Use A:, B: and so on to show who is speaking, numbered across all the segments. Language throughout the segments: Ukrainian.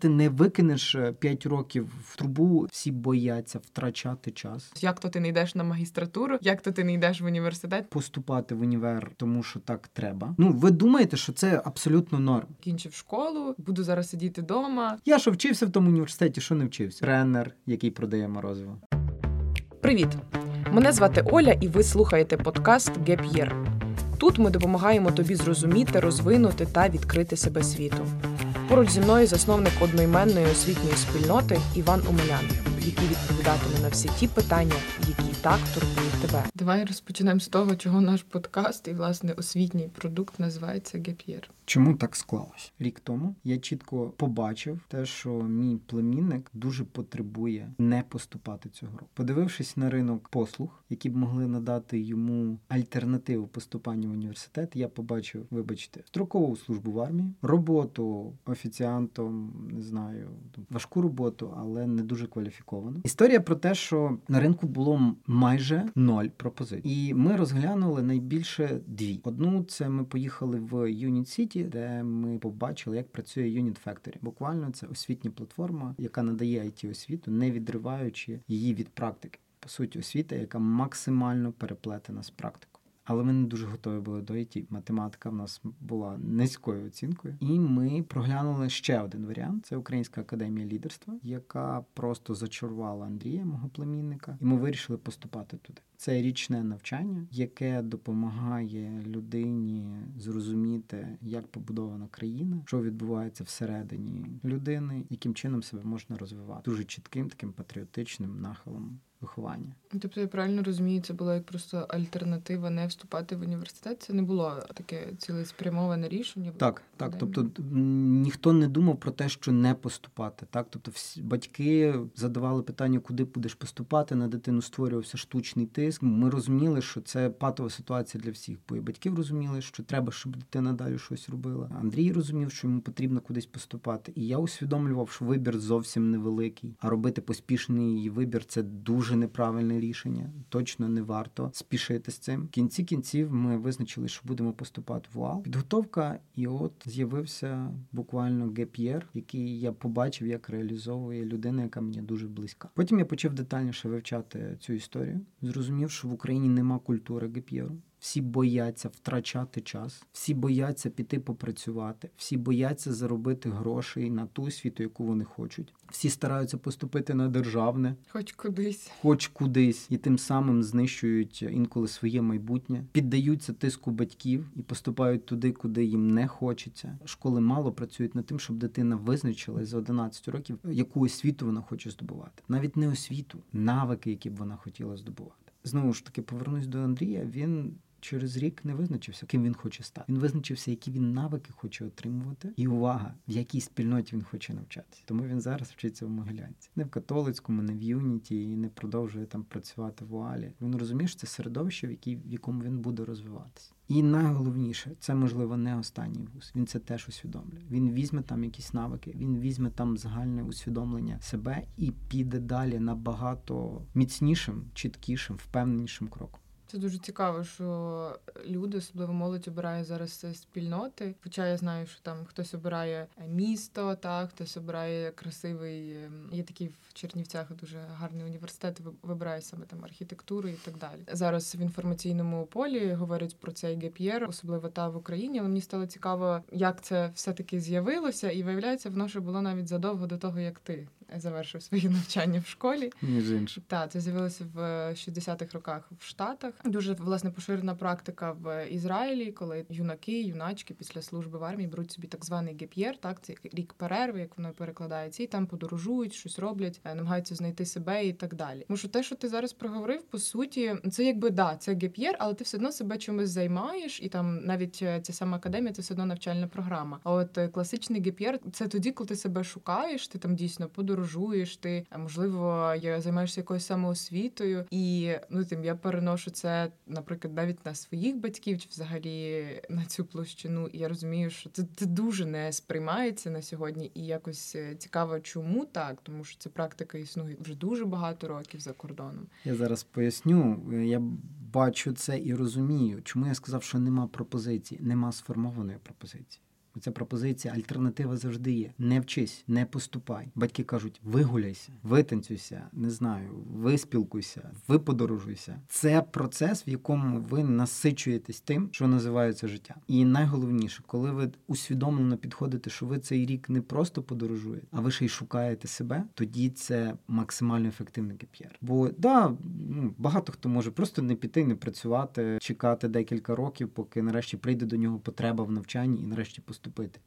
A: Ти не викинеш 5 років в трубу, всі бояться втрачати час.
B: Як то ти не йдеш на магістратуру, як то ти не йдеш в університет?
A: Поступати в універ, тому що так треба. Ну ви думаєте, що це абсолютно норм?
B: Кінчив школу, буду зараз сидіти вдома.
A: Я що вчився в тому університеті, що не вчився. Тренер, який продає морозиво.
B: Привіт! Мене звати Оля, і ви слухаєте подкаст Gap Year. Тут ми допомагаємо тобі зрозуміти, розвинути та відкрити себе світу. Поруч зі мною засновник одноіменної освітньої спільноти Іван Омелян, який відповідатиме на всі ті питання, які так турбують тебе. Давай розпочнемо з того, чого наш подкаст і власне освітній продукт називається Year.
A: Чому так склалось? Рік тому я чітко побачив те, що мій племінник дуже потребує не поступати цього року. Подивившись на ринок послуг, які б могли надати йому альтернативу поступанню в університет, я побачив, вибачте, строкову службу в армії, роботу офіціантом, не знаю, важку роботу, але не дуже кваліфіковану. Історія про те, що на ринку було майже ноль пропозицій, і ми розглянули найбільше дві. Одну це ми поїхали в Unit City, де ми побачили, як працює Unit Factory. Буквально це освітня платформа, яка надає it освіту, не відриваючи її від практики. По суті, освіта, яка максимально переплетена з практикою. Але ми не дуже готові були до IT. Математика в нас була низькою оцінкою, і ми проглянули ще один варіант: це Українська академія лідерства, яка просто зачарувала Андрія, мого племінника, і ми вирішили поступати туди. Це річне навчання, яке допомагає людині зрозуміти, як побудована країна, що відбувається всередині людини, яким чином себе можна розвивати дуже чітким, таким патріотичним нахилом виховання.
B: Тобто я правильно розумію, це була як просто альтернатива не вступати в університет. Це не було таке цілеспрямоване рішення.
A: Так, так. Тобто ніхто не думав про те, що не поступати. Так, тобто, всі батьки задавали питання, куди будеш поступати. На дитину створювався штучний тиск. Ми розуміли, що це патова ситуація для всіх. Бо і батьків розуміли, що треба, щоб дитина далі щось робила. Андрій розумів, що йому потрібно кудись поступати. І я усвідомлював, що вибір зовсім невеликий, а робити поспішний вибір це дуже неправильне рішення. Точно не варто спішити з цим. В кінці кінців ми визначили, що будемо поступати в UAL. Підготовка, і от з'явився буквально gap year, який я побачив, як реалізовує людина, яка мені дуже близька. Потім я почав детальніше вивчати цю історію. Зрозумів, що в Україні нема культури gap year у. Всі бояться втрачати час, всі бояться піти попрацювати, всі бояться заробити грошей на ту освіту, яку вони хочуть. Всі стараються поступити на державне,
B: хоч кудись,
A: хоч кудись, і тим самим знищують інколи своє майбутнє, піддаються тиску батьків і поступають туди, куди їм не хочеться. Школи мало працюють над тим, щоб дитина визначила за 11 років, яку освіту вона хоче здобувати, навіть не освіту, навики, які б вона хотіла здобувати. Знову ж таки, повернусь до Андрія. Він через рік не визначився, ким він хоче стати. Він визначився, які він навики хоче отримувати, і увага, в якій спільноті він хоче навчатися. Тому він зараз вчиться в Могилянці, не в католицькому, не в юніті і не продовжує там працювати в Уалі. Він розуміє, що це середовище, в якій в якому він буде розвиватися. І найголовніше, це можливо не останній вуз. Він це теж усвідомлює. Він візьме там якісь навики, він візьме там загальне усвідомлення себе і піде далі набагато міцнішим, чіткішим, впевненішим кроком.
B: Це дуже цікаво, що люди, особливо молодь, обирає зараз спільноти. Хоча я знаю, що там хтось обирає місто, так хтось обирає красивий. Ем, є такий в Чернівцях дуже гарний університет. вибирає саме там архітектуру і так далі. Зараз в інформаційному полі говорять про цей геп'єр, особливо та в Україні. Але мені стало цікаво, як це все таки з'явилося, і виявляється, воно ще було навіть задовго до того, як ти завершив своє навчання в школі.
A: Між іншим.
B: Так, це з'явилося в 60-х роках в Штатах. Дуже власне поширена практика в Ізраїлі, коли юнаки, юначки після служби в армії беруть собі так званий gap year, так це рік перерви, як воно перекладається, і там подорожують, щось роблять, е, намагаються знайти себе і так далі. Тому що те, що ти зараз проговорив, по суті, це якби да, це gap year, але ти все одно себе чимось займаєш, і там навіть е, ця сама академія, це все одно навчальна програма. А от е, класичний gap year це тоді, коли ти себе шукаєш, ти там дійсно подорожуєш, ти можливо займаєшся якоюсь самоосвітою, і ну тим я переношу це наприклад, навіть на своїх батьків чи взагалі на цю площину. І я розумію, що це, це дуже не сприймається на сьогодні, і якось е, цікаво, чому так, тому що ця практика існує вже дуже багато років за кордоном.
A: Я зараз поясню. Я бачу це і розумію, чому я сказав, що нема пропозиції, нема сформованої пропозиції. Оця пропозиція, альтернатива завжди є. Не вчись, не поступай. Батьки кажуть: вигуляйся, витанцюйся, не знаю, виспілкуйся, виподорожуйся. Це процес, в якому ви насичуєтесь тим, що називається життя. І найголовніше, коли ви усвідомлено підходите, що ви цей рік не просто подорожуєте, а ви ще й шукаєте себе, тоді це максимально ефективний геп'єр. Бо да, ну, багато хто може просто не піти, не працювати, чекати декілька років, поки нарешті прийде до нього потреба в навчанні і нарешті поступити.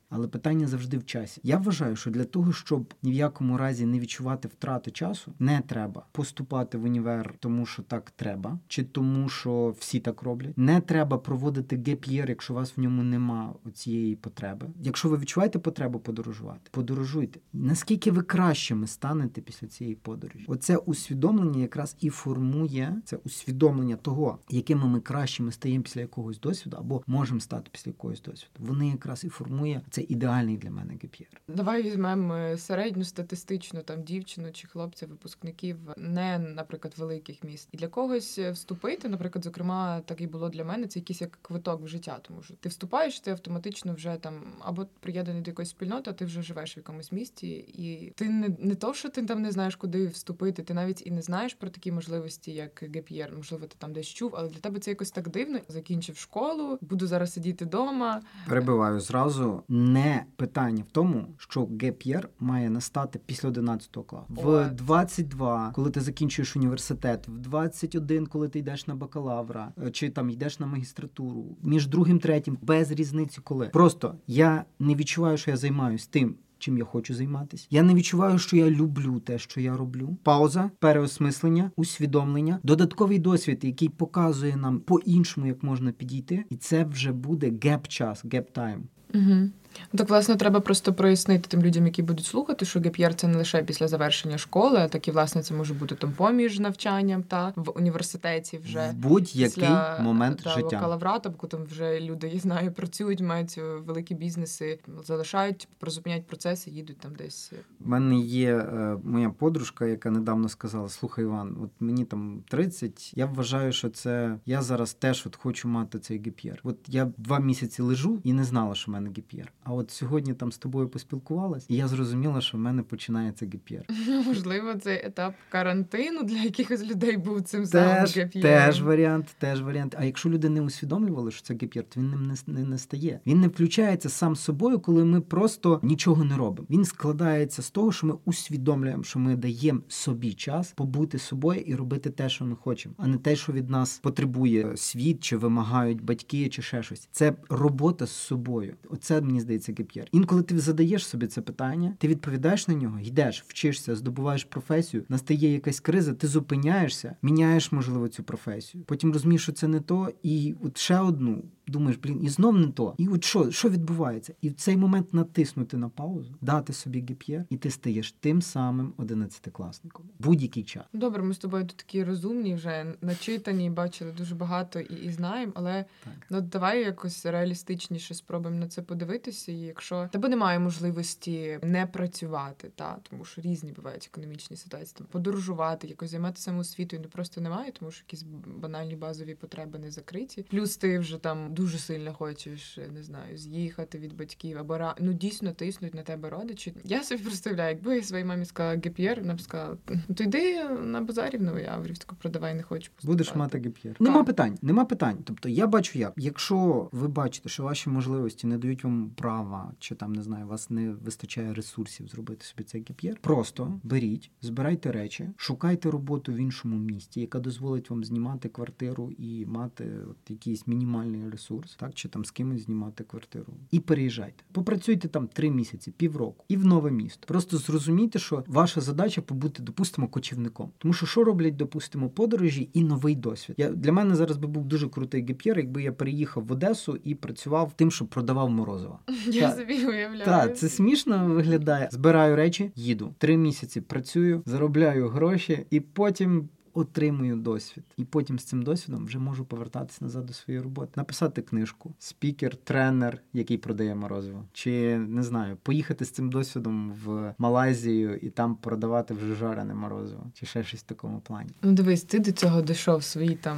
A: Але питання завжди в часі. Я вважаю, що для того, щоб ні в якому разі не відчувати втрати часу, не треба поступати в універ, тому що так треба, чи тому, що всі так роблять. Не треба проводити gap year, якщо у вас в ньому нема цієї потреби. Якщо ви відчуваєте потребу подорожувати, подорожуйте. Наскільки ви кращими станете після цієї подорожі? Оце усвідомлення якраз і формує це усвідомлення того, якими ми кращими стаємо після якогось досвіду, або можемо стати після якогось досвіду. Вони якраз і формує це ідеальний для мене gap year.
B: Давай візьмемо е, середню статистичну там дівчину чи хлопця, випускників не, наприклад, великих міст. І для когось е, вступити, наприклад, зокрема, так і було для мене. Це якийсь як квиток в життя, тому що ти вступаєш, ти автоматично вже там або приєднаний до якоїсь спільноти, а ти вже живеш в якомусь місті, і ти не не то, що ти там не знаєш, куди вступити, ти навіть і не знаєш про такі можливості, як геп'єр. Можливо, ти там десь чув, але для тебе це якось так дивно. Закінчив школу, буду зараз сидіти вдома.
A: Перебиваю зразу. Не питання в тому, що gap year має настати після 11 класу. В
B: От.
A: 22, коли ти закінчуєш університет, в 21, коли ти йдеш на бакалавра, е, чи там йдеш на магістратуру, між другим третім, без різниці, коли просто я не відчуваю, що я займаюсь тим. Чим я хочу займатися, я не відчуваю, що я люблю те, що я роблю. Пауза, переосмислення, усвідомлення, додатковий досвід, який показує нам по-іншому, як можна підійти, і це вже буде gap час, gap time.
B: Mm-hmm. Так, власне, треба просто прояснити тим людям, які будуть слухати, що gap year це не лише після завершення школи, а так і власне це може бути там поміж навчанням та в університеті вже
A: в будь-який
B: після,
A: момент
B: та,
A: життя.
B: бакалаврату, бо там вже люди я знаю, працюють, мають е, великі бізнеси, залишають, призупиняють процеси, їдуть там десь.
A: У мене є е, моя подружка, яка недавно сказала: Слухай, Іван, от мені там 30, Я вважаю, що це я зараз теж от хочу мати цей gap year. От я два місяці лежу і не знала, що в мене gap year. А от сьогодні там з тобою поспілкувалась, і я зрозуміла, що в мене починається gap year.
B: Можливо, цей етап карантину для якихось людей був цим самим
A: Теж, теж варіант, теж варіант. А якщо люди не усвідомлювали, що це гіп'єр, то він ним не, не, не стає. Він не включається сам собою, коли ми просто нічого не робимо. Він складається з того, що ми усвідомлюємо, що ми даємо собі час побути собою і робити те, що ми хочемо, а не те, що від нас потребує світ, чи вимагають батьки, чи ще щось. Це робота з собою. Оце мені здається гіп'єр. Інколи ти задаєш собі це питання, ти відповідаєш на нього, йдеш, вчишся, здобуваєш професію, настає якась криза, ти зупиняєшся, міняєш, можливо, цю професію. Потім розумієш, що це не то, і от ще одну. Думаєш, блін, і знов не то. І от що, що відбувається? І в цей момент натиснути на паузу, дати собі гіп'єр, і ти стаєш тим самим одинадцятикласником. Будь-який час.
B: Добре, ми з тобою тут такі розумні, вже начитані, бачили дуже багато і, і знаємо, але
A: Так.
B: ну давай якось реалістичніше спробуємо на це подивитися. І якщо тебе немає можливості не працювати, та тому що різні бувають економічні ситуації, там подорожувати, якось займатися самоосвітою, ну просто немає, тому що якісь банальні базові потреби не закриті. Плюс ти вже там дуже сильно хочеш, не знаю, з'їхати від батьків або ра... ну дійсно тиснуть на тебе родичі. Я собі представляю, якби я своїй мамі сказала геп'єр, вона б сказала, «Ну, то йди на базарі в Новояврівську, продавай, не хочу поступати.
A: Будеш мати гіп'єр. Нема питань, нема питань. Тобто я бачу як. Якщо ви бачите, що ваші можливості не дають вам права, чи там не знаю, вас не вистачає ресурсів зробити собі цей гіп'єр, просто беріть, збирайте речі, шукайте роботу в іншому місті, яка дозволить вам знімати квартиру і мати от якийсь мінімальний ресурс, так чи там з кимось знімати квартиру. І переїжджайте. Попрацюйте там три місяці, півроку, і в нове місто. Просто зрозумійте, що ваша задача побути, допустимо, кочівником. Тому що що роблять, допустимо, подорожі і новий досвід. Я для мене зараз би був дуже крутий гіп'єр, якби я переїхав в Одесу і працював тим, що продавав морозива.
B: Я собі уявляю.
A: Так, це смішно виглядає. Збираю речі, їду три місяці, працюю, заробляю гроші, і потім. Отримую досвід, і потім з цим досвідом вже можу повертатися назад до своєї роботи, написати книжку, спікер, тренер, який продає морозиво, чи не знаю, поїхати з цим досвідом в Малайзію і там продавати вже жарене морозиво, чи ще щось в такому плані.
B: Ну дивись, ти до цього дійшов свої там,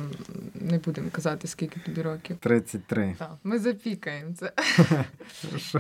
B: не будемо казати, скільки тобі років.
A: 33.
B: Так, ми запікаємо це.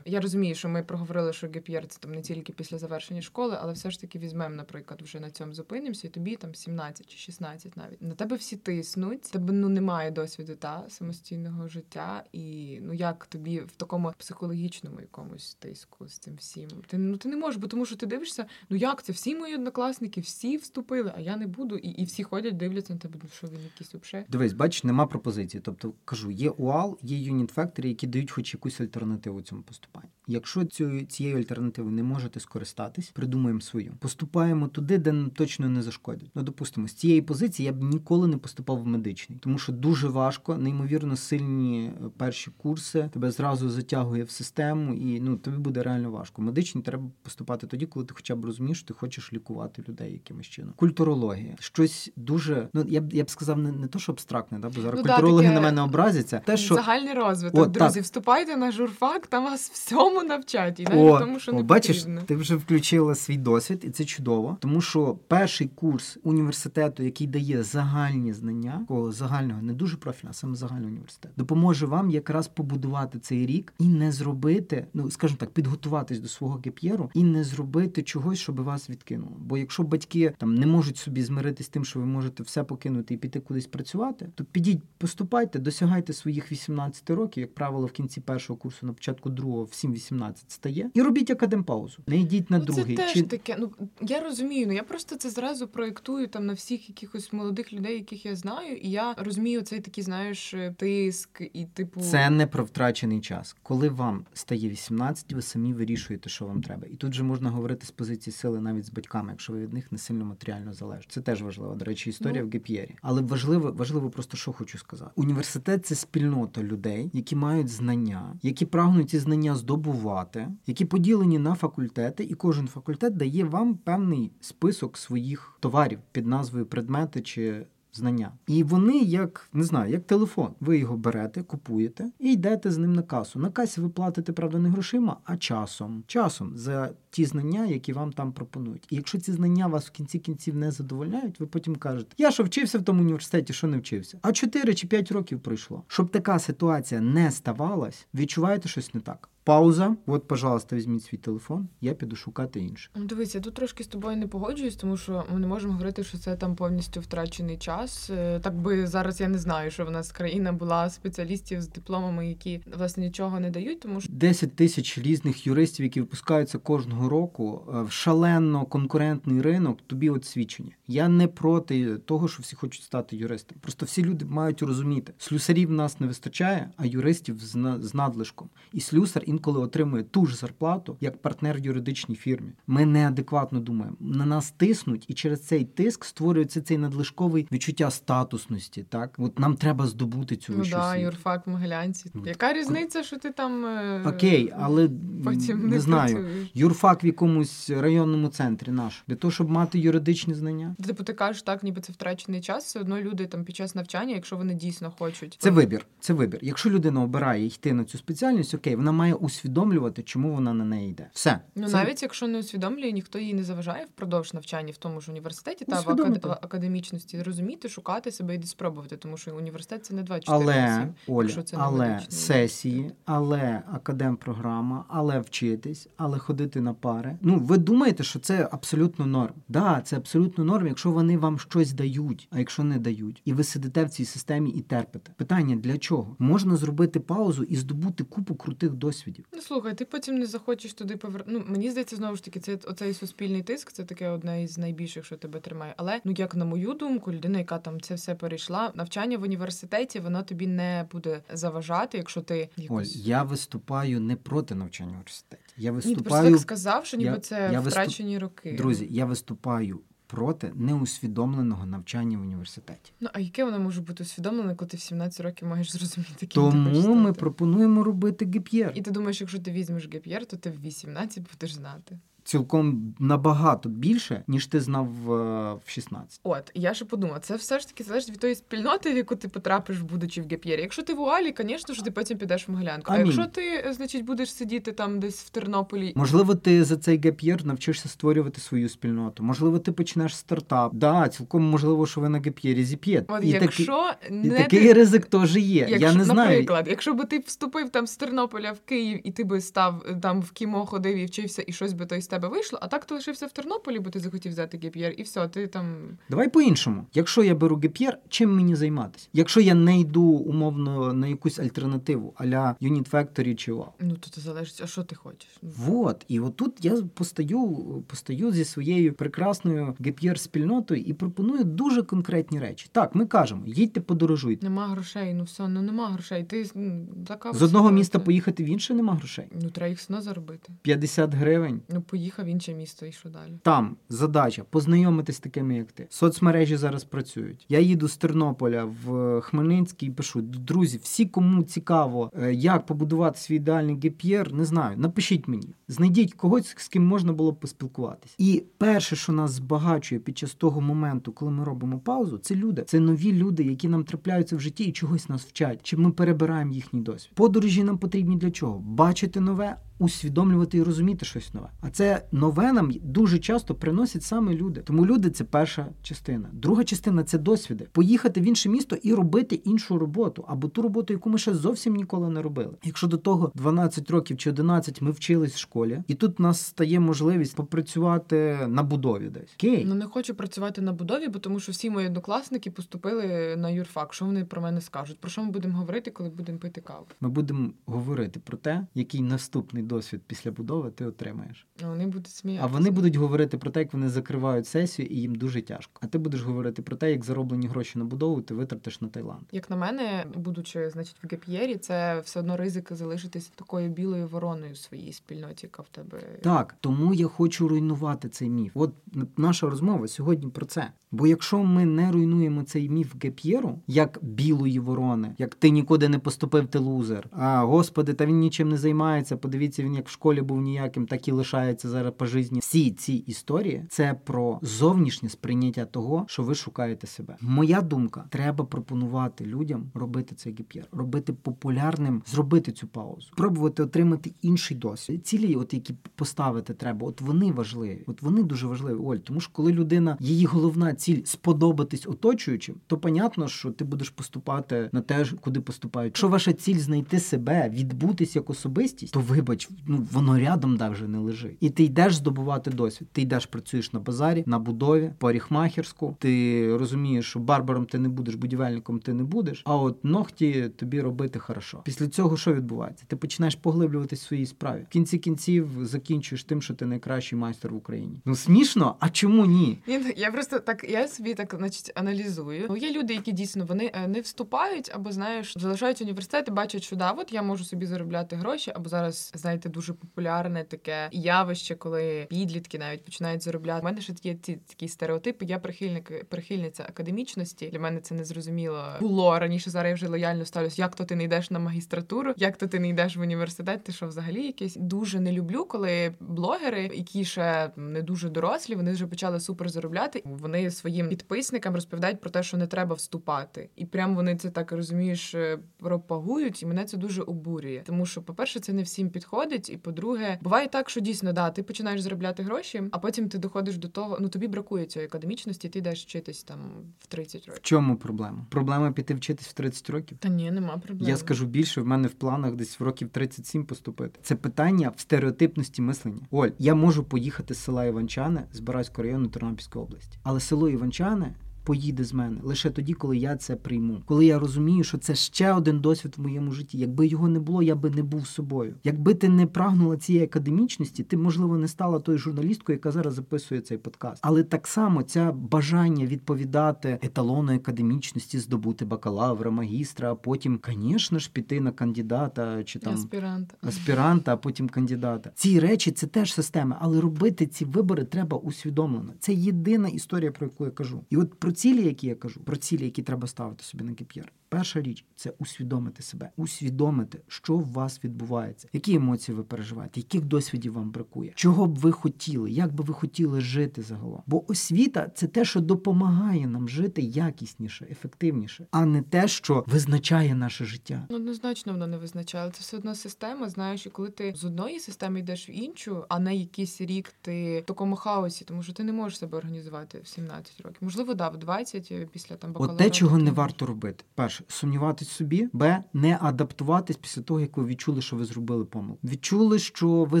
B: Я розумію, що ми проговорили, що геп'єр це там не тільки після завершення школи, але все ж таки візьмемо, наприклад, вже на цьому зупинимося, і тобі там 17 чи 16 навіть. На тебе всі тиснуть, тебе ну немає досвіду та самостійного життя, і ну як тобі в такому психологічному якомусь тиску з цим всім. Ти ну ти не можеш, бо тому що ти дивишся, ну як це? Всі мої однокласники, всі вступили, а я не буду, і, і всі ходять, дивляться на тебе, ну що він якийсь вообще.
A: Дивись, бачиш, нема пропозиції. Тобто кажу, є УАЛ, є юніт фактори, які дають хоч якусь альтернативу цьому поступанню. Якщо цю цією альтернативою не можете скористатись, придумаємо свою. Поступаємо туди, де точно не зашкодять. Ну, допустимо, з цієї позиції я б ніколи не поступав в медичний, тому що дуже важко, неймовірно сильні е, перші курси тебе зразу затягує в систему, і ну тобі буде реально важко. Медичний треба поступати тоді, коли ти хоча б розумієш, що ти хочеш лікувати людей якимось чином. Культурологія щось дуже, ну я б я б сказав, не, не то, що абстрактне, да, бо зараз
B: Ну да,
A: культурологи
B: таке-
A: на мене образяться. Те, що
B: Загальний розвиток.
A: От,
B: Друзі,
A: так.
B: вступайте на журфак, там вас всьому навчать. І навіть
A: О,
B: тому, що
A: о,
B: не
A: бачиш,
B: потрібно.
A: ти вже включила свій досвід, і це чудово. Тому що перший курс університету, який дає загальні знання, такого загального, не дуже профільного, а саме загальний університет, допоможе вам якраз побудувати цей рік і не зробити, ну скажімо так, підготуватись до свого геп'єру і не зробити чогось, щоб вас відкинуло. Бо якщо батьки там не можуть собі змиритись з тим, що ви можете все покинути і піти кудись працювати, то підіть, поступайте, досягайте своїх 18 років, як правило, в кінці першого курсу, на початку другого, в 7-18 стає, і робіть академпаузу. Не йдіть на
B: ну,
A: другий.
B: Це теж
A: Чи...
B: таке. Ну я розумію. Ну я просто це зразу проєктую там на всіх якихось молодих людей, яких я знаю, і я розумію цей такий, знаєш, тиск і типу.
A: Це не про втрачений час. Коли вам стає 18, ви самі вирішуєте, що вам треба. І тут же можна говорити з позиції сили навіть з батьками, якщо ви від них не сильно матеріально залежите. Це теж важливо. До речі, історія
B: Ну.
A: в геп'єрі. Але важливо, важливо просто що хочу сказати. Університет це спільнота людей, які мають знання, які прагнуть ці знання здобувати, які поділені на факультети, і кожен факультет дає вам певний список своїх товарів під назвою предмети чи знання. І вони, як не знаю, як телефон. Ви його берете, купуєте і йдете з ним на касу. На касі ви платите, правда, не грошима, а часом. Часом за ті знання, які вам там пропонують. І якщо ці знання вас в кінці кінців не задовольняють, ви потім кажете: я що вчився в тому університеті, що не вчився. А 4 чи 5 років пройшло. Щоб така ситуація не ставалась, відчуваєте щось не так. Пауза. От, пожалуйста, візьміть свій телефон, я піду шукати інше.
B: Ну, Дивись, я тут трошки з тобою не погоджуюсь, тому що ми не можемо говорити, що це там повністю втрачений час. Е, Так би зараз я не знаю, що в нас країна була спеціалістів з дипломами, які власне нічого не дають, тому що
A: 10 тисяч різних юристів, які випускаються кожного року е, в шалено конкурентний ринок, тобі от свідчення. Я не проти того, що всі хочуть стати юристами. Просто всі люди мають розуміти, слюсарів нас не вистачає, а юристів з надлишком. І слюсар інколи отримує ту ж зарплату, як партнер в юридичній фірмі. Ми неадекватно думаємо. На нас тиснуть, і через цей тиск створюється цей надлишковий відчуття статусності. Так, от нам треба здобути цю
B: ну да, юрфак Могилянці. Яка різниця, що ти там е,
A: Окей, але
B: потім
A: не,
B: не,
A: знаю.
B: працюєш?
A: Юрфак в якомусь районному центрі наш для того, щоб мати юридичні знання.
B: Типу, ти кажеш, так, ніби це втрачений час. Все одно люди там під час навчання, якщо вони дійсно хочуть.
A: Це вибір. Це вибір. Якщо людина обирає йти на цю спеціальність, окей, вона має усвідомлювати, чому вона на неї йде. Все.
B: Ну
A: Це-
B: навіть якщо не усвідомлює, ніхто їй не заважає впродовж навчання в тому ж університеті та в акад... академічності розуміти, шукати себе і десь спробувати, тому що університет це не 24
A: Але
B: на 7.
A: Оля,
B: якщо це
A: але сесії, але академпрограма, але вчитись, але ходити на пари. Ну ви думаєте, що це абсолютно норм? Да, це абсолютно норм, якщо вони вам щось дають, а якщо не дають, і ви сидите в цій системі і терпите. Питання для чого? Можна зробити паузу і здобути купу крутих досвідів.
B: Ну слухай, ти потім не захочеш туди повер... Ну, мені здається, знову ж таки, це оцей суспільний тиск, це таке одне із найбільших, що тебе тримає. Але ну як на мою думку, людина, яка там це все перейшла, навчання в університеті, воно тобі не буде заважати, якщо ти
A: Оль,
B: якось.
A: я виступаю не проти навчання в університеті. Я
B: Ні,
A: виступаю,
B: так сказав, що ніби
A: я-
B: це
A: я виступ-
B: втрачені роки.
A: друзі, я виступаю проти неусвідомленого навчання в університеті.
B: Ну а яке воно може бути усвідомлене, коли ти в 17 років маєш зрозуміти, ким ти
A: Тому ми
B: стати?
A: пропонуємо робити gap year.
B: І ти думаєш, якщо ти візьмеш gap year, то ти в 18 будеш знати.
A: Цілком набагато більше, ніж ти знав е, в 16.
B: От, я ще подумала, це все ж таки залежить від тої спільноти, в яку ти потрапиш, будучи в gap year і. Якщо ти в УАЛі, звісно ж, ти потім підеш в Могилянку. А якщо ти, е, значить, будеш сидіти там десь в Тернополі,
A: Можливо, ти за цей gap year навчишся створювати свою спільноту. Можливо, ти почнеш стартап. Да, цілком можливо, що ви на gap year і зіп'єте.
B: от
A: І
B: якщо
A: і
B: не
A: такий
B: ти-
A: ризик теж є.
B: Якщо,
A: Я не знаю.
B: Наприклад, якщо би ти вступив там з Тернополя в Київ, і ти би став е, там в кімо ходив і вчився, і щось би то із тебе вийшло, а так ти лишився в Тернополі, бо ти захотів взяти gap year, і все, ти там.
A: Давай по-іншому. Якщо я беру gap year, чим мені займатися? Якщо я не йду умовно на якусь альтернативу, аля Unit Factory чи WoW.
B: Ну то це залежить, а що ти хочеш? Ну,
A: Вот, і отут я постаю, постаю зі своєю прекрасною gap year спільнотою і пропоную дуже конкретні речі. Так, ми кажемо, їдьте подорожуйте.
B: Нема грошей, ну все, ну нема грошей. Ти м, така
A: З одного міста поїхати в інше нема грошей.
B: Ну треба їх все заробити.
A: 50 гривень.
B: Ну поїхав в інше місто і що далі?
A: Там задача познайомитись з такими, як ти. Соцмережі зараз працюють. Я їду з Тернополя в Хмельницький і пишу: друзі, всі, кому цікаво, е, як побудувати свій ідеальний gap year, не знаю. Напишіть мені, знайдіть когось, з ким можна було б поспілкуватись. І перше, що нас збагачує під час того моменту, коли ми робимо паузу, це люди. Це нові люди, які нам трапляються в житті і чогось нас вчать. Чи ми перебираємо їхній досвід. Подорожі нам потрібні для чого? Бачити нове, усвідомлювати і розуміти щось нове. А це нове нам дуже часто приносять саме люди. Тому люди це перша частина. Друга частина це досвіди. Поїхати в інше місто і робити іншу роботу або ту роботу, яку ми ще зовсім ніколи не робили. Якщо до того 12 років чи 11 ми вчились в школі, і тут у нас стає можливість попрацювати на будові десь. Окей.
B: Ну не хочу працювати на будові, бо тому що всі мої однокласники поступили на юрфак. Що вони про мене скажуть? Про що ми будемо говорити, коли будемо пити каву?
A: Ми будемо говорити про те, який наступний досвід після будови ти отримаєш.
B: А вони будуть сміятися.
A: А вони будуть говорити про те, як вони закривають сесію, і їм дуже тяжко. А ти будеш говорити про те, як зароблені гроші на будову ти витратиш на Таїланд.
B: Як на мене, будучи значить в геп'єрі, це все одно ризик залишитись такою білою вороною в своїй спільноті, яка в тебе
A: Так, тому я хочу руйнувати цей міф. От наша розмова сьогодні про це. Бо якщо ми не руйнуємо цей міф gap year у, як білої ворони, як ти нікуди не поступив, ти лузер. А господи, та він нічим не займається. Подивіться, він як в школі був ніяким, так і лишається зараз по житті. Всі ці історії це про зовнішнє сприйняття того, що ви шукаєте себе. Моя думка: треба пропонувати людям робити цей gap year, робити популярним, зробити цю паузу, пробувати отримати інший досвід. Цілі, от які поставити треба, от вони важливі. От вони дуже важливі. Оль, тому що коли людина її головна ціль сподобатись оточуючим, то понятно, що ти будеш поступати на те, куди поступають. Якщо ваша ціль знайти себе, відбутись як особистість, то вибач, ну воно рядом даже не лежить. І ти йдеш здобувати досвід. Ти йдеш, працюєш на базарі, на будові, парикмахерську. Ти розумієш, що барбаром ти не будеш, будівельником ти не будеш. А от ногті тобі робити хорошо. Після цього що відбувається? Ти починаєш поглиблюватись в своїй справі. В кінці кінців закінчуєш тим, що ти найкращий майстер в Україні. Ну смішно, а чому ні?
B: Ні, я просто так, я собі так, значить, аналізую. Ну, є люди, які дійсно вони е, не вступають або знаєш, залишають університет і бачать, що да, от я можу собі заробляти гроші, або зараз знаєте, дуже популярне таке явище, коли підлітки навіть починають заробляти. У мене ще є ці такі стереотипи. Я прихильник прихильниця академічності. Для мене це не зрозуміло було раніше. Зараз я вже лояльно ставлюсь. Як то ти не йдеш на магістратуру, як то ти не йдеш в університет? Ти що взагалі якийсь дуже не люблю, коли блогери, які ще не дуже дорослі, вони вже почали супер заробляти. Вони своїм підписникам розповідають про те, що не треба вступати, і прям вони це так розумієш, е, пропагують, і мене це дуже обурює. Тому що, по-перше, це не всім підходить, і по-друге, буває так, що дійсно да, ти починаєш заробляти гроші, а потім ти доходиш до того, ну тобі бракує цієї академічності, ти йдеш вчитись там в 30
A: В
B: років.
A: чому проблема? Проблема піти вчитись в 30 років.
B: Та ні, нема проблем.
A: Я скажу більше, в мене в планах десь в років 37 поступити. Це питання в стереотипності мислення. Оль, я можу поїхати з села Іванчане з Бараського району Тернопільської області, але село Іванчане. Поїде з мене лише тоді, коли я це прийму. Коли я розумію, що це ще один досвід в моєму житті. Якби його не було, я би не був собою. Якби ти не прагнула цієї академічності, ти можливо не стала тою журналісткою, яка зараз записує цей подкаст. Але так само ця бажання відповідати еталону академічності, здобути бакалавра, магістра, а потім, звісно ж, піти на кандидата чи там
B: аспірант.
A: аспіранта, а потім кандидата. Ці речі це теж система, але робити ці вибори треба усвідомлено. Це єдина історія, про яку я кажу. І от про цілі, які я кажу, про цілі, які треба ставити собі на кіп'єр. Перша річ це усвідомити себе, усвідомити, що в вас відбувається, які емоції ви переживаєте, яких досвідів вам бракує, чого б ви хотіли, як би ви хотіли жити загалом. Бо освіта це те, що допомагає нам жити якісніше, ефективніше, а не те, що визначає наше життя.
B: Ну, однозначно воно не визначає. Це все одно система. Знаєш, коли ти з одної системи йдеш в іншу, а не якийсь рік ти в такому хаосі, тому що ти не можеш себе організувати в 17 років. Можливо, да, в 20 е, після там
A: От те, чого не варто робити. Перше, сумніватись собі, б, не адаптуватись після того, як ви відчули, що ви зробили помилку. Відчули, що ви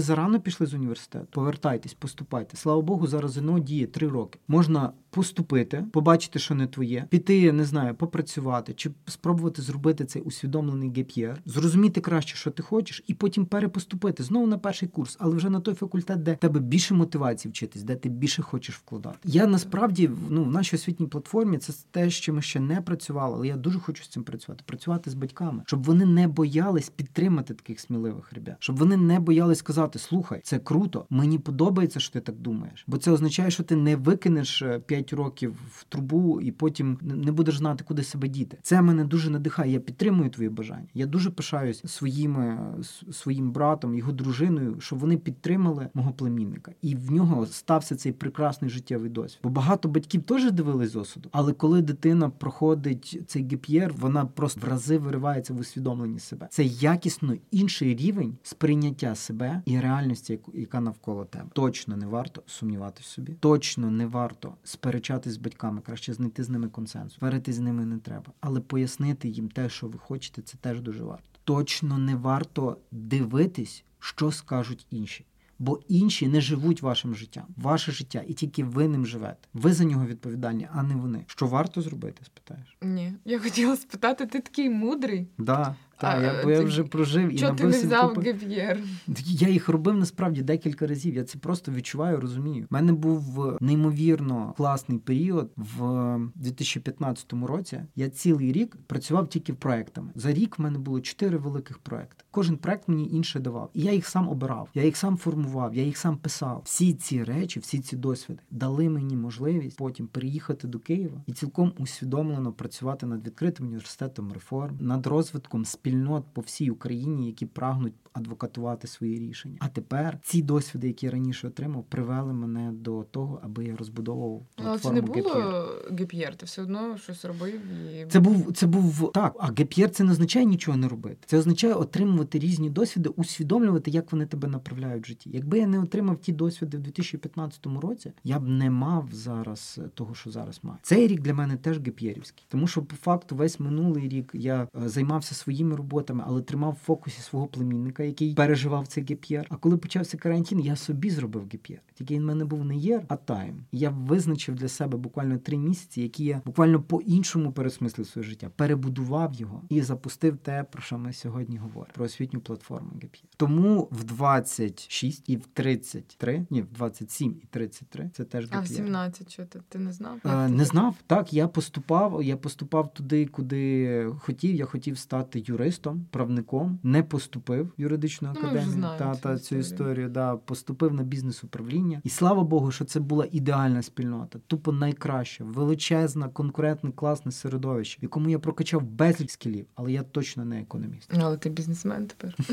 A: зарано пішли з університету. Повертайтесь, поступайте. Слава Богу, зараз ЗНО діє три роки. Можна поступити, побачити, що не твоє, піти, не знаю, попрацювати чи спробувати зробити цей усвідомлений геп'єр, зрозуміти краще, що ти хочеш, і потім перепоступити знову на перший курс, але вже на той факультет, де тебе більше мотивації вчитись, де ти більше хочеш вкладати. Я насправді ну в нашій освітній платформі це те, що ми ще не працювали, але я дуже хочу з цим працювати. Працювати з батьками, щоб вони не боялись підтримати таких сміливих ребят, щоб вони не боялись сказати: слухай, це круто, мені подобається, що ти так думаєш, бо це означає, що ти не викинеш 5 років в трубу і потім не будеш знати, куди себе діти. Це мене дуже надихає. Я підтримую твої бажання. Я дуже пишаюсь своїми своїм братом, його дружиною, що вони підтримали мого племінника, і в нього стався цей прекрасний життєвий досвід. Бо багато батьків теж дивились з осуду, але коли дитина проходить цей геп'єр, вона просто в рази виривається в усвідомленні себе. Це якісно інший рівень сприйняття себе і реальності, яка навколо тебе. Точно не варто сумніватися в собі. Точно не варто сперечатись з батьками, краще знайти з ними консенсус. Варити з ними не треба, але пояснити їм те, що ви хочете, це теж дуже варто. Точно не варто дивитись, що скажуть інші. Бо інші не живуть вашим життям, ваше життя, і тільки ви ним живете. Ви за нього відповідальні, а не вони. Що варто зробити? Спитаєш?
B: Ні, я хотіла спитати, ти такий мудрий.
A: Да, та
B: А,
A: я, бо я вже прожив і
B: Чого ти не взяв
A: купи.
B: геп'єр?
A: Я їх робив насправді декілька разів. Я це просто відчуваю, розумію. У мене був неймовірно класний період в 2015 році. Я цілий рік працював тільки проектами. За рік в мене було чотири великих проекти. Кожен проект мені інше давав. І я їх сам обирав, я їх сам формував, я їх сам писав. Всі ці речі, всі ці досвіди дали мені можливість потім переїхати до Києва і цілком усвідомлено працювати над відкритим університетом реформ, над розвитком спільнот по всій Україні, які прагнуть адвокатувати свої рішення. А тепер ці досвіди, які я раніше отримав, привели мене до того, аби я розбудовував
B: Але це не було
A: gap
B: year, ти все одно щось робив і.
A: Це був це був так. А gap year це не означає нічого не робити. Це означає отримувати різні досвіди, усвідомлювати, як вони тебе направляють в житті. Якби я не отримав ті досвіди в 2015 році, я б не мав зараз того, що зараз маю. Цей рік для мене теж gap year івський, тому що по факту весь минулий рік я е, займався своїми роботами, але тримав в фокусі свого племінника, який переживав цей gap year. А коли почався карантин, я собі зробив gap year. Тільки він в мене був не year, а time. І Я визначив для себе буквально три місяці, які я буквально по-іншому пересмислив своє життя, перебудував його і запустив те, про що ми сьогодні говоримо, про освітню платформу gap year. Тому в 26 і в 33, ні, в 27 і 33 це теж
B: А в
A: геп'єр.
B: 17 що ти, ти не знав?
A: Е, Не знав. Так, я поступав. Я поступав туди, куди хотів. Я хотів стати юристом, правником. Не поступив в юридичну
B: Ну,
A: академію.
B: ну,
A: та,
B: цю
A: та цю
B: історію.
A: історію. Да, поступив на бізнес-управління. І слава Богу, що це була ідеальна спільнота. Тупо найкраща, величезна, конкурентне, класне середовище, в якому я прокачав безліч скілів, але я точно не економіст.
B: Але ти бізнесмен тепер.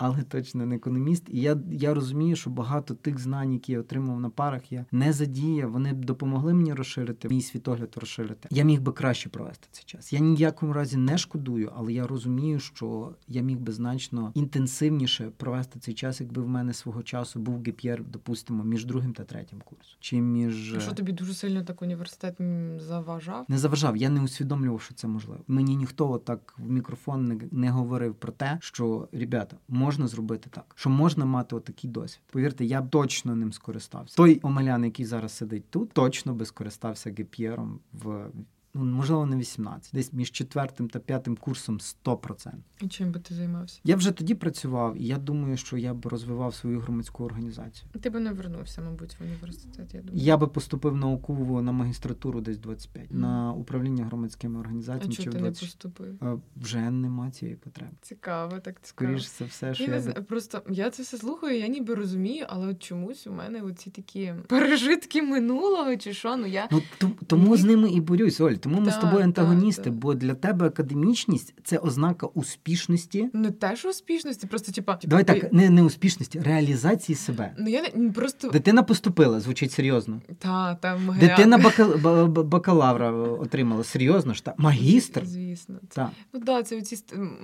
A: але точно не економіст. І я, я розумію, що багато тих знань, які я отримав на парах, я не задіяв. Вони б допомогли мені розширити мій світогляд розширити. Я міг би краще провести цей час. Я ні в якому разі не шкодую, але я розумію, що я міг би значно інтенсивніше провести цей час, якби в мене свого часу був геп'єр, допустимо, між другим та третім курсом. Чи між
B: А Що тобі дуже сильно так університет заважав?
A: не заважав, я не усвідомлював, що це можливо. Мені ніхто отак в мікрофон не, не говорив про те, що ребята, можна зробити так, що можна мати отакий досвід. Повірте, я б точно ним скористався. Той омелян, який зараз сидить тут, точно би скористався геп'єром в. Ну, можливо, не 18, десь між четвертим та п'ятим курсом 100%.
B: І чим би ти займався?
A: Я вже тоді працював, і я думаю, що я б розвивав свою громадську організацію.
B: Ти би не вернувся, мабуть, в університет, я думаю.
A: Я би поступив науково на магістратуру десь 25,
B: Мгм.
A: на управління громадськими
B: А
A: організаціями чи
B: чого
A: в
B: ти не поступив?
A: Е, Вже нема цієї потреби.
B: Цікаво, так цікаво.
A: Скоріше за все, що
B: Я
A: я,
B: не знаю, просто я це все слухаю, я ніби розумію, але от чомусь у мене оці такі пережитки минулого, чи що, ну я
A: Ну т- тому з ними і борюсь. Оль, Тому ми з тобою антагоністи,
B: так.
A: бо для тебе академічність це ознака успішності.
B: Не теж успішності, просто типа
A: Давай
B: ти-
A: так, не, не успішності, реалізації себе.
B: Ну я не просто
A: Дитина поступила, звучить серйозно.
B: та там
A: Дитина бакал... ба- ба- бакалавра отримала. Серйозно ж та магістр.
B: Звісно,
A: Так.
B: ну да, це оці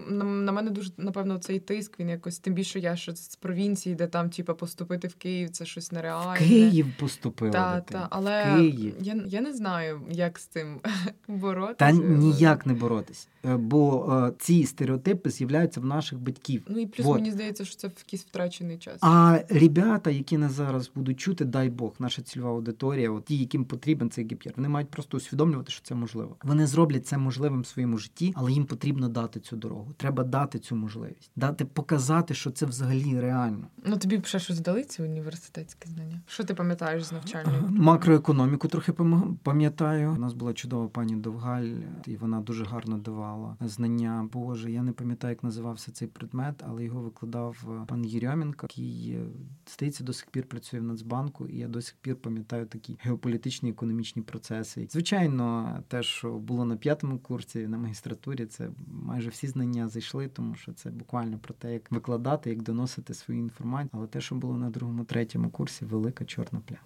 B: на, на мене дуже напевно цей тиск. Він якось тим більше я ще з провінції, де там, типа, поступити в Київ, це щось нереальне.
A: Київ поступила.
B: Та, та, але
A: Київ.
B: я, я не знаю, як з цим боротися.
A: Та ніяк не боротись, Е, бо е, ці стереотипи з'являються в наших батьків.
B: Ну і плюс
A: Вот.
B: мені здається, що це якийсь втрачений час.
A: А ребята, які нас зараз будуть чути, дай Бог, наша цільова аудиторія, от ті, яким потрібен цей гіп'єр, вони мають просто усвідомлювати, що це можливо. Вони зроблять це можливим в своєму житті, але їм потрібно дати цю дорогу. Треба дати цю можливість, дати показати, що це взагалі реально.
B: Ну тобі б ще щось дали ці університетські знання. Що ти пам'ятаєш з навчальної?
A: Макроекономіку трохи пам- пам'ятаю. У нас була чудова пані Довгаль, і вона дуже гарно давала знання. Боже, я не пам'ятаю, як називався цей предмет, але його викладав е, пан Єрьомінко, який е, здається до сих пір працює в Нацбанку, і я до сих пір пам'ятаю такі геополітичні економічні процеси. Звичайно, те, що було на п'ятому курсі на магістратурі, це майже всі знання зайшли, тому що це буквально про те, як викладати, як доносити свою інформацію. Але те, що було на другому, третьому курсі, велика чорна пля.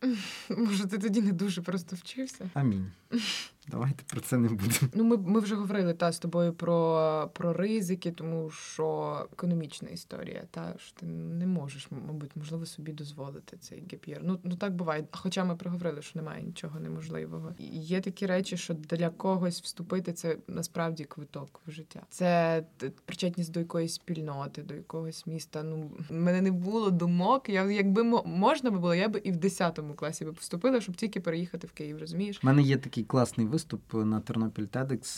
B: Може, ти тоді не дуже просто вчився?
A: Амінь. Давайте про це не будемо.
B: Ну, ми, ми вже говорили та з тобою про, про ризики, тому що економічна історія, та що ти не можеш, мабуть, можливо, собі дозволити цей геп'єр. Ну, ну так буває. Хоча ми проговорили, що немає нічого неможливого. І Є такі речі, що для когось вступити це насправді квиток в життя. Це причетність до якоїсь спільноти, до якогось міста. Ну, в мене не було думок. Я якби можна би було, я би і в 10 класі би поступила, щоб тільки переїхати в Київ, розумієш?
A: У мене є такий класний виступ на Тернопіль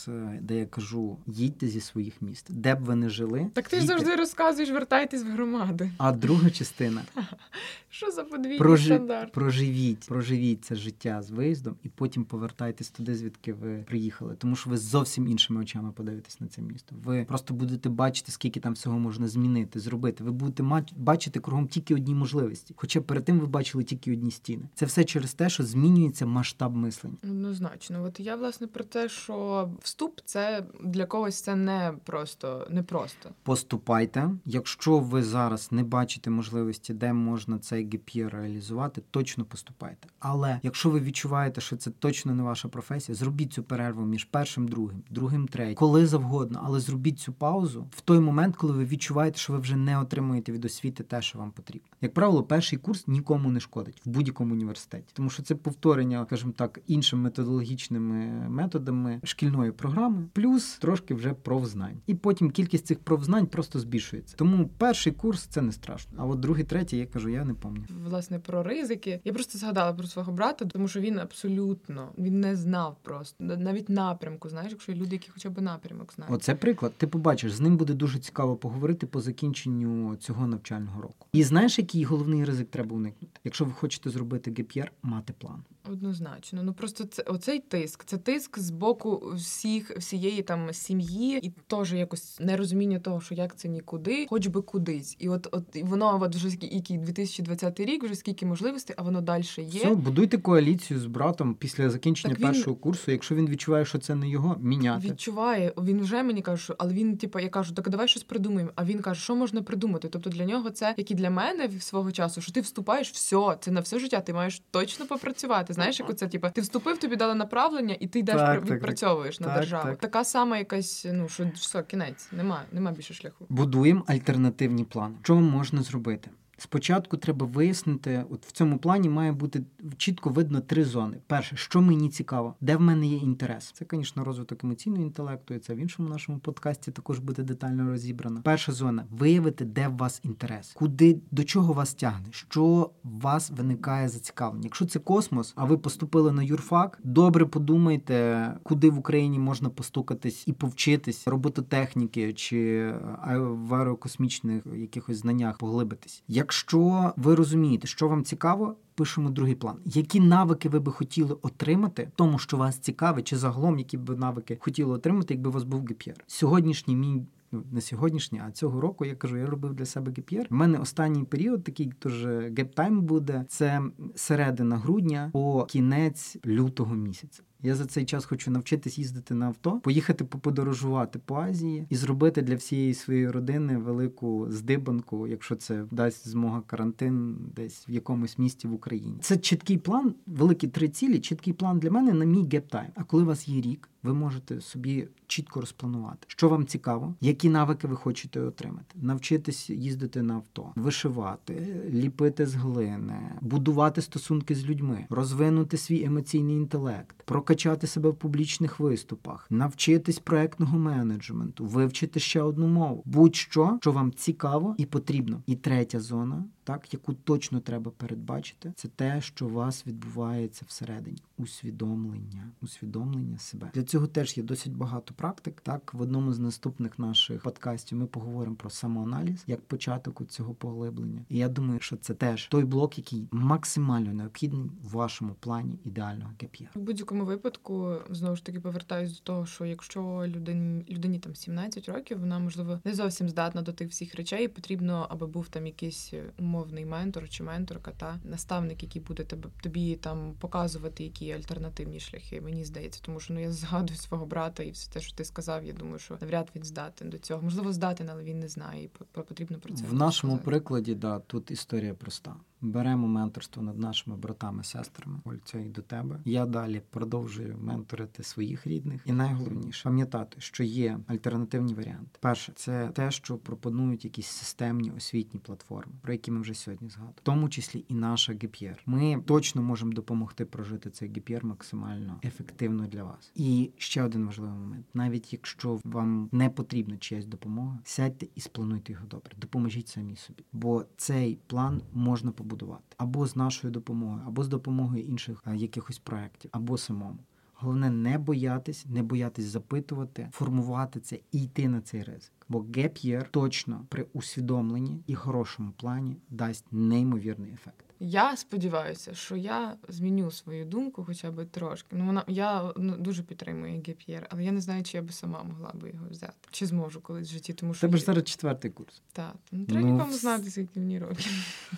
A: е, де я кажу: їдьте зі своїх міст, де б ви не жили.
B: Так ти ж завжди розказуєш, вертайтесь в громади.
A: А друга частина
B: Що за подвійний
A: прожи...
B: стандарт?
A: проживіть, проживіть це життя з виїздом, і потім повертайтесь туди, звідки ви приїхали. Тому що ви зовсім іншими очами подивитесь на це місто. Ви просто будете бачити, скільки там всього можна змінити, зробити. Ви будете бачити кругом тільки одні можливості. Хоча перед тим ви бачили тільки одні стіни. Це все через те, що змінюється масштаб мислення.
B: Однозначно, от я власне про те, що вступ це для когось це не просто не просто.
A: Поступайте. Якщо ви зараз не бачите можливості, де можна цей GPR реалізувати, точно поступайте. Але якщо ви відчуваєте, що це точно не ваша професія, зробіть цю перерву між першим, другим, другим, третім, коли завгодно, але зробіть цю паузу в той момент, коли ви відчуваєте, що ви вже не отримуєте від освіти те, що вам потрібно. Як правило, перший курс нікому не шкодить в будь-якому університеті, тому що це повторення, скажімо так, іншими методологічними методами шкільної програми, плюс трошки вже профзнань. І потім кількість цих профзнань просто збільшується. Тому перший курс це не страшно. А от другий, третій, я кажу, я не пам'ятаю.
B: Власне, про ризики. Я просто згадала про свого брата, тому що він абсолютно він не знав просто навіть напрямку. Знаєш, якщо є люди, які хоча б напрямок знають.
A: Оце приклад. Ти побачиш, з ним буде дуже цікаво поговорити по закінченню цього навчального року. І знаєш, який головний ризик треба уникнути? Якщо ви хочете зробити ГПР, мати план.
B: Однозначно, ну просто це оцей тиск. Це тиск з боку всіх всієї там сім'ї, і теж якось нерозуміння того, що як це нікуди, хоч би кудись. І от, от і воно от вже скільки- який 2020 рік, вже скільки можливостей, а воно далі є.
A: Все, будуйте коаліцію з братом після закінчення
B: він-
A: першого курсу. Якщо він відчуває, що це не його, міняти.
B: Відчуває, він вже мені каже, що але він, типу, я кажу, так давай щось придумаємо. А він каже, що можна придумати. Тобто для нього це як і для мене свого часу, що ти вступаєш, все, це на все життя. Ти маєш точно попрацювати. Знаєш, як оце, типу, ти вступив, тобі дали направлення, і ти йдеш
A: Так,
B: відпрацьовуєш
A: так,
B: на
A: Так,
B: державу.
A: так.
B: Така сама якась, ну що все, кінець, нема, нема більше шляху.
A: Будуємо альтернативні плани. Що можна зробити? Спочатку треба вияснити, от в цьому плані має бути чітко видно три зони. Перше, що мені цікаво, де в мене є інтерес. Це, звісно, розвиток емоційного інтелекту, і це в іншому нашому подкасті також буде детально розібрано. Перша зона виявити, де в вас інтерес, куди до чого вас тягне, що в вас виникає зацікавлення. Якщо це космос, а ви поступили на юрфак, добре подумайте, куди в Україні можна постукатись і повчитись робототехніки чи в аерокосмічних якихось знаннях поглибитись. Якщо ви розумієте, що вам цікаво. Пишемо другий план. Які навики ви би хотіли отримати, тому що вас цікавить, чи загалом, які б навики хотіли отримати, якби у вас був ГПР? Сьогоднішній мій ну не сьогоднішній, а цього року я кажу, я робив для себе ГПР. У мене останній період, такий теж гептайм буде. Це середина грудня по кінець лютого місяця. Я за цей час хочу навчитись їздити на авто, поїхати поподорожувати по Азії і зробити для всієї своєї родини велику здибанку, якщо це дасть змога карантин десь в якомусь місті в Україні. Це чіткий план, великі три цілі. Чіткий план для мене на мій гептайм. А коли у вас є рік, ви можете собі чітко розпланувати, що вам цікаво, які навики ви хочете отримати, навчитись їздити на авто, вишивати, ліпити з глини, будувати стосунки з людьми, розвинути свій емоційний інтелект, прокачати себе в публічних виступах, навчитись проектного менеджменту, вивчити ще одну мову, будь-що, що вам цікаво і потрібно. І третя зона, так яку точно треба передбачити, це те, що у вас відбувається всередині усвідомлення, усвідомлення себе. Для цього теж є досить багато практик. Так, в одному з наступних наших подкастів ми поговоримо про самоаналіз як початок у цього поглиблення. І я думаю, що це теж той блок, який максимально необхідний в вашому плані ідеального геп'єр.
B: В будь-якому випадку знову ж таки повертаюсь до того, що якщо людині, людині там 17 років, вона можливо не зовсім здатна до тих всіх речей. Потрібно, аби був там якийсь умовний ментор чи менторка, та наставник, який буде тебе тобі там показувати, які альтернативні шляхи. Мені здається, тому що ну я згадую свого брата і все те, що ти сказав. Я думаю, що навряд він здатен до цього. Можливо, здатен, але він не знає. І потрібно про це
A: в нашому сказати. прикладі. Да, тут історія проста. Беремо менторство над нашими братами, сестрами. Оль, це і до тебе. Я далі продовжую менторити своїх рідних. І найголовніше пам'ятати, що є альтернативні варіанти. Перше, це те, що пропонують якісь системні освітні платформи, про які ми вже сьогодні згадували. в тому числі і наша GPR. Ми точно можемо допомогти прожити цей GPR максимально ефективно для вас. І ще один важливий момент: навіть якщо вам не потрібна чиясь допомога, сядьте і сплануйте його добре. Допоможіть самі собі, бо цей план можна побудувати або з нашою допомогою, або з допомогою інших е, якихось проєктів, або самому. Головне не боятись, не боятись запитувати, формувати це і йти на цей ризик. Бо gap year точно при усвідомленні і хорошому плані дасть неймовірний ефект.
B: Я сподіваюся, що я зміню свою думку, хоча б трошки. Ну вона я ну, дуже підтримую геп'єр, але я не знаю, чи я би сама могла би його взяти. Чи зможу колись в житті, тому що
A: тебе ж зараз четвертий курс.
B: Так, ну треба ну, нікому знати, скільки мені років.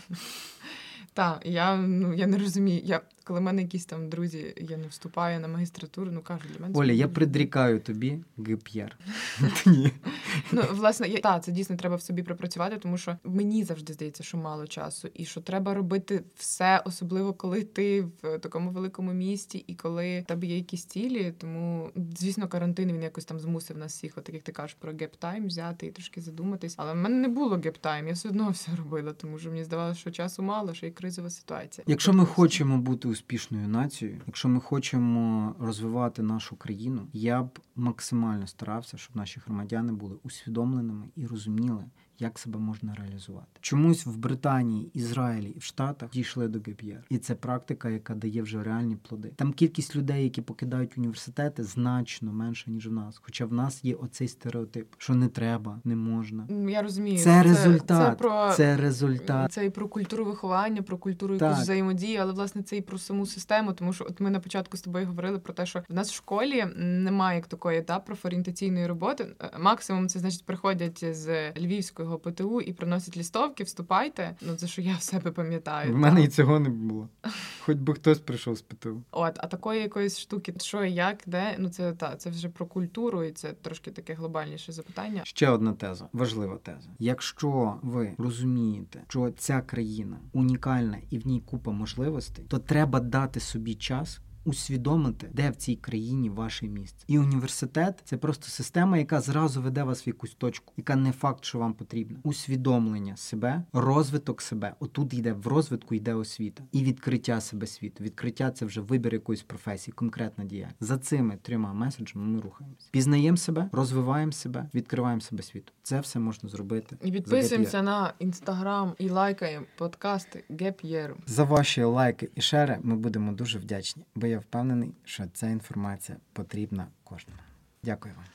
B: Так, я ну я не розумію. Я коли в мене якісь там друзі, я не вступаю на магістратуру, ну кажу, для мене
A: Оля, я придрікаю тобі gap year.
B: Ну, власне, я так, це дійсно треба в собі пропрацювати, тому що мені завжди здається, що мало часу, і що треба робити все, особливо коли ти в такому великому місті, і коли в тебе є якісь цілі. Тому, звісно, карантин він якось там змусив нас всіх, от як ти кажеш, про gap time взяти і трошки задуматись. Але в мене не було gap time, я все одно все робила, тому що мені здавалося, що часу мало, що і кризова ситуація.
A: Якщо ми хочемо бути успішною нацією, якщо ми хочемо розвивати нашу країну, я б максимально старався, щоб наші громадяни були усвідомленими і розуміли, як себе можна реалізувати. Чомусь в Британії, Ізраїлі і в Штатах дійшли до ГПР. і це практика, яка дає вже реальні плоди. Там кількість людей, які покидають університети, значно менша ніж в нас. Хоча в нас є оцей стереотип, що не треба, не можна.
B: Я розумію,
A: це, це результат. Це про це результат.
B: Це і про культуру виховання, про культуру якусь взаємодії, але власне це і про саму систему. Тому що от ми на початку з тобою говорили про те, що в нас в школі немає як такої та профорієнтаційної роботи. Максимум це значить приходять з Львівської його ПТУ і приносять лістовки, вступайте. Ну це що я в себе пам'ятаю.
A: В мене і цього не було. Хоч би хтось прийшов з ПТУ.
B: От, а такої якоїсь штуки, що і як, де ну це та це вже про культуру, і це трошки таке глобальніше запитання.
A: Ще одна теза, важлива теза. Якщо ви розумієте, що ця країна унікальна і в ній купа можливостей, то треба дати собі час усвідомити, де в цій країні ваше місце. І університет це просто система, яка зразу веде вас в якусь точку, яка не факт, що вам потрібна. Усвідомлення себе, розвиток себе. Отут йде в розвитку, йде освіта і відкриття себе світу. Відкриття це вже вибір якоїсь професії, конкретна дія. За цими трьома меседжами ми рухаємося. Пізнаємо себе, розвиваємо себе, відкриваємо себе світу. Це все можна зробити.
B: І підписуємося на інстаграм і лайкаємо подкасти Геп'єру.
A: За ваші лайки і шери ми будемо дуже вдячні. Бо я впевнений, що ця інформація потрібна кожному. Дякую вам.